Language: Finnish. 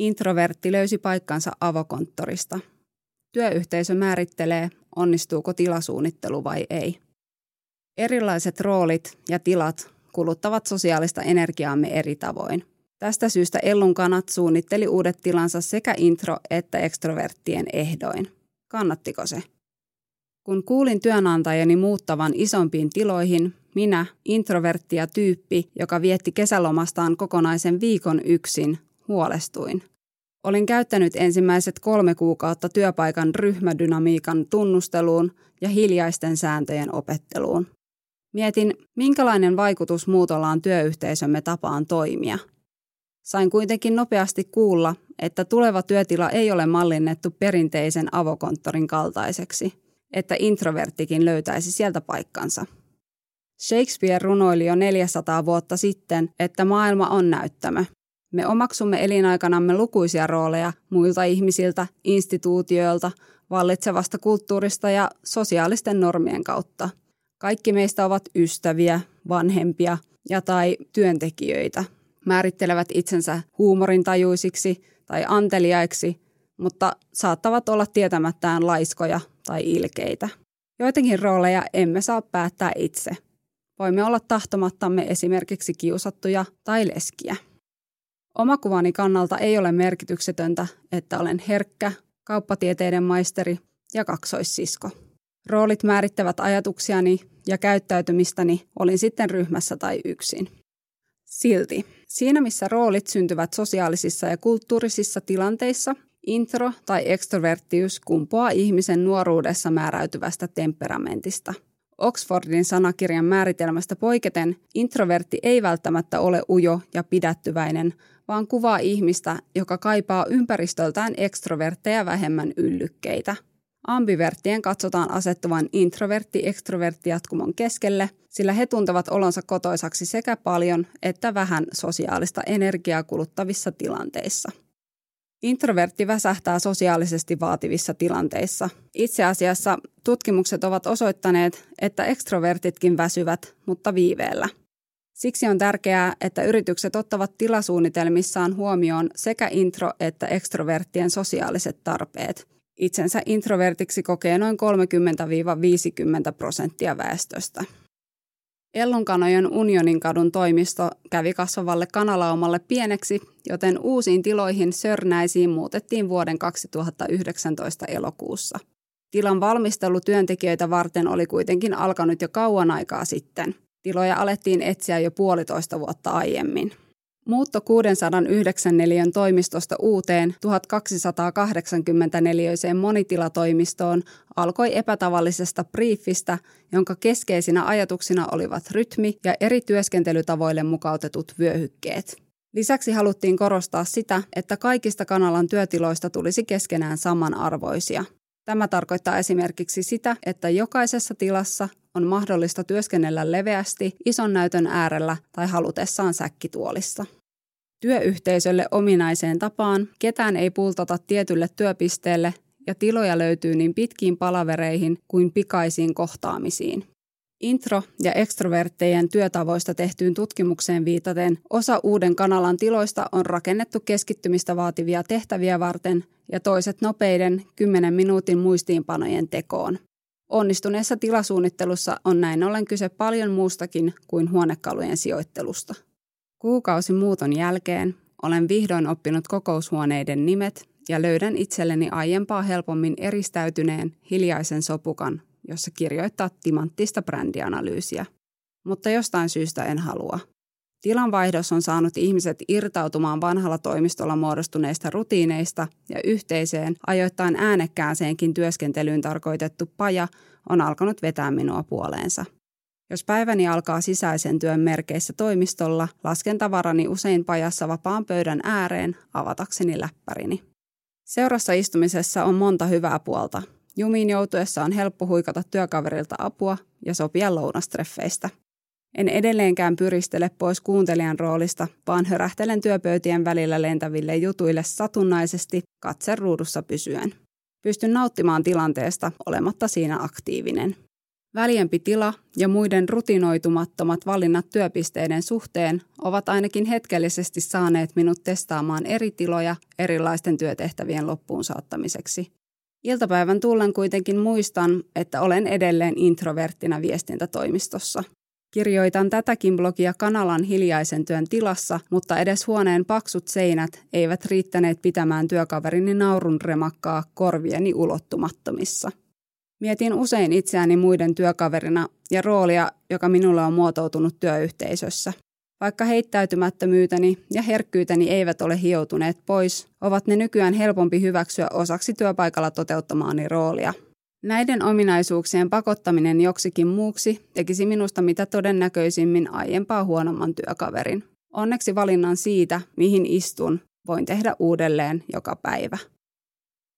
Introvertti löysi paikkansa avokonttorista. Työyhteisö määrittelee, onnistuuko tilasuunnittelu vai ei. Erilaiset roolit ja tilat kuluttavat sosiaalista energiaamme eri tavoin. Tästä syystä Ellun kanat suunnitteli uudet tilansa sekä intro- että ekstroverttien ehdoin. Kannattiko se? Kun kuulin työnantajani muuttavan isompiin tiloihin, minä, introvertti ja tyyppi, joka vietti kesälomastaan kokonaisen viikon yksin, huolestuin. Olin käyttänyt ensimmäiset kolme kuukautta työpaikan ryhmädynamiikan tunnusteluun ja hiljaisten sääntöjen opetteluun. Mietin, minkälainen vaikutus muutolla on työyhteisömme tapaan toimia. Sain kuitenkin nopeasti kuulla, että tuleva työtila ei ole mallinnettu perinteisen avokonttorin kaltaiseksi, että introverttikin löytäisi sieltä paikkansa. Shakespeare runoili jo 400 vuotta sitten, että maailma on näyttämö. Me omaksumme elinaikanamme lukuisia rooleja muilta ihmisiltä, instituutioilta, vallitsevasta kulttuurista ja sosiaalisten normien kautta. Kaikki meistä ovat ystäviä, vanhempia ja tai työntekijöitä. Määrittelevät itsensä huumorintajuisiksi tai anteliaiksi, mutta saattavat olla tietämättään laiskoja tai ilkeitä. Joitakin rooleja emme saa päättää itse. Voimme olla tahtomattamme esimerkiksi kiusattuja tai leskiä. Omakuvani kannalta ei ole merkityksetöntä, että olen herkkä, kauppatieteiden maisteri ja kaksoissisko. Roolit määrittävät ajatuksiani ja käyttäytymistäni, olin sitten ryhmässä tai yksin. Silti, siinä missä roolit syntyvät sosiaalisissa ja kulttuurisissa tilanteissa, intro- tai ekstroverttius kumpuaa ihmisen nuoruudessa määräytyvästä temperamentista. Oxfordin sanakirjan määritelmästä poiketen introvertti ei välttämättä ole ujo ja pidättyväinen, vaan kuvaa ihmistä, joka kaipaa ympäristöltään ekstrovertteja vähemmän yllykkeitä. Ambiverttien katsotaan asettuvan introvertti-ekstrovertti-jatkumon keskelle, sillä he tuntevat olonsa kotoisaksi sekä paljon että vähän sosiaalista energiaa kuluttavissa tilanteissa. Introvertti väsähtää sosiaalisesti vaativissa tilanteissa. Itse asiassa tutkimukset ovat osoittaneet, että ekstrovertitkin väsyvät, mutta viiveellä – Siksi on tärkeää, että yritykset ottavat tilasuunnitelmissaan huomioon sekä intro- että ekstroverttien sosiaaliset tarpeet. Itsensä introvertiksi kokee noin 30-50 prosenttia väestöstä. Ellunkanojen Unioninkadun toimisto kävi kasvavalle kanalaumalle pieneksi, joten uusiin tiloihin Sörnäisiin muutettiin vuoden 2019 elokuussa. Tilan valmistelu työntekijöitä varten oli kuitenkin alkanut jo kauan aikaa sitten – Tiloja alettiin etsiä jo puolitoista vuotta aiemmin. Muutto 609 neliön toimistosta uuteen 1284 monitilatoimistoon alkoi epätavallisesta briefistä, jonka keskeisinä ajatuksina olivat rytmi ja eri työskentelytavoille mukautetut vyöhykkeet. Lisäksi haluttiin korostaa sitä, että kaikista kanalan työtiloista tulisi keskenään samanarvoisia. Tämä tarkoittaa esimerkiksi sitä, että jokaisessa tilassa on mahdollista työskennellä leveästi ison näytön äärellä tai halutessaan säkkituolissa. Työyhteisölle ominaiseen tapaan ketään ei pultata tietylle työpisteelle ja tiloja löytyy niin pitkiin palavereihin kuin pikaisiin kohtaamisiin. Intro- ja ekstroverttejen työtavoista tehtyyn tutkimukseen viitaten osa uuden kanalan tiloista on rakennettu keskittymistä vaativia tehtäviä varten ja toiset nopeiden 10 minuutin muistiinpanojen tekoon. Onnistuneessa tilasuunnittelussa on näin ollen kyse paljon muustakin kuin huonekalujen sijoittelusta. Kuukausi muuton jälkeen olen vihdoin oppinut kokoushuoneiden nimet ja löydän itselleni aiempaa helpommin eristäytyneen hiljaisen sopukan, jossa kirjoittaa timanttista brändianalyysiä. Mutta jostain syystä en halua. Tilanvaihdos on saanut ihmiset irtautumaan vanhalla toimistolla muodostuneista rutiineista ja yhteiseen, ajoittain äänekkääseenkin työskentelyyn tarkoitettu paja on alkanut vetää minua puoleensa. Jos päiväni alkaa sisäisen työn merkeissä toimistolla, lasken tavarani usein pajassa vapaan pöydän ääreen avatakseni läppärini. Seurassa istumisessa on monta hyvää puolta. Jumiin joutuessa on helppo huikata työkaverilta apua ja sopia lounastreffeistä. En edelleenkään pyristele pois kuuntelijan roolista, vaan hörähtelen työpöytien välillä lentäville jutuille satunnaisesti katse ruudussa pysyen. Pystyn nauttimaan tilanteesta olematta siinä aktiivinen. Väljempi tila ja muiden rutinoitumattomat valinnat työpisteiden suhteen ovat ainakin hetkellisesti saaneet minut testaamaan eri tiloja erilaisten työtehtävien loppuun saattamiseksi. Iltapäivän tullen kuitenkin muistan, että olen edelleen introverttina viestintätoimistossa. Kirjoitan tätäkin blogia kanalan hiljaisen työn tilassa, mutta edes huoneen paksut seinät eivät riittäneet pitämään työkaverini naurun remakkaa korvieni ulottumattomissa. Mietin usein itseäni muiden työkaverina ja roolia, joka minulle on muotoutunut työyhteisössä. Vaikka heittäytymättömyyteni ja herkkyyteni eivät ole hioutuneet pois, ovat ne nykyään helpompi hyväksyä osaksi työpaikalla toteuttamaani roolia. Näiden ominaisuuksien pakottaminen joksikin muuksi tekisi minusta mitä todennäköisimmin aiempaa huonomman työkaverin. Onneksi valinnan siitä, mihin istun, voin tehdä uudelleen joka päivä.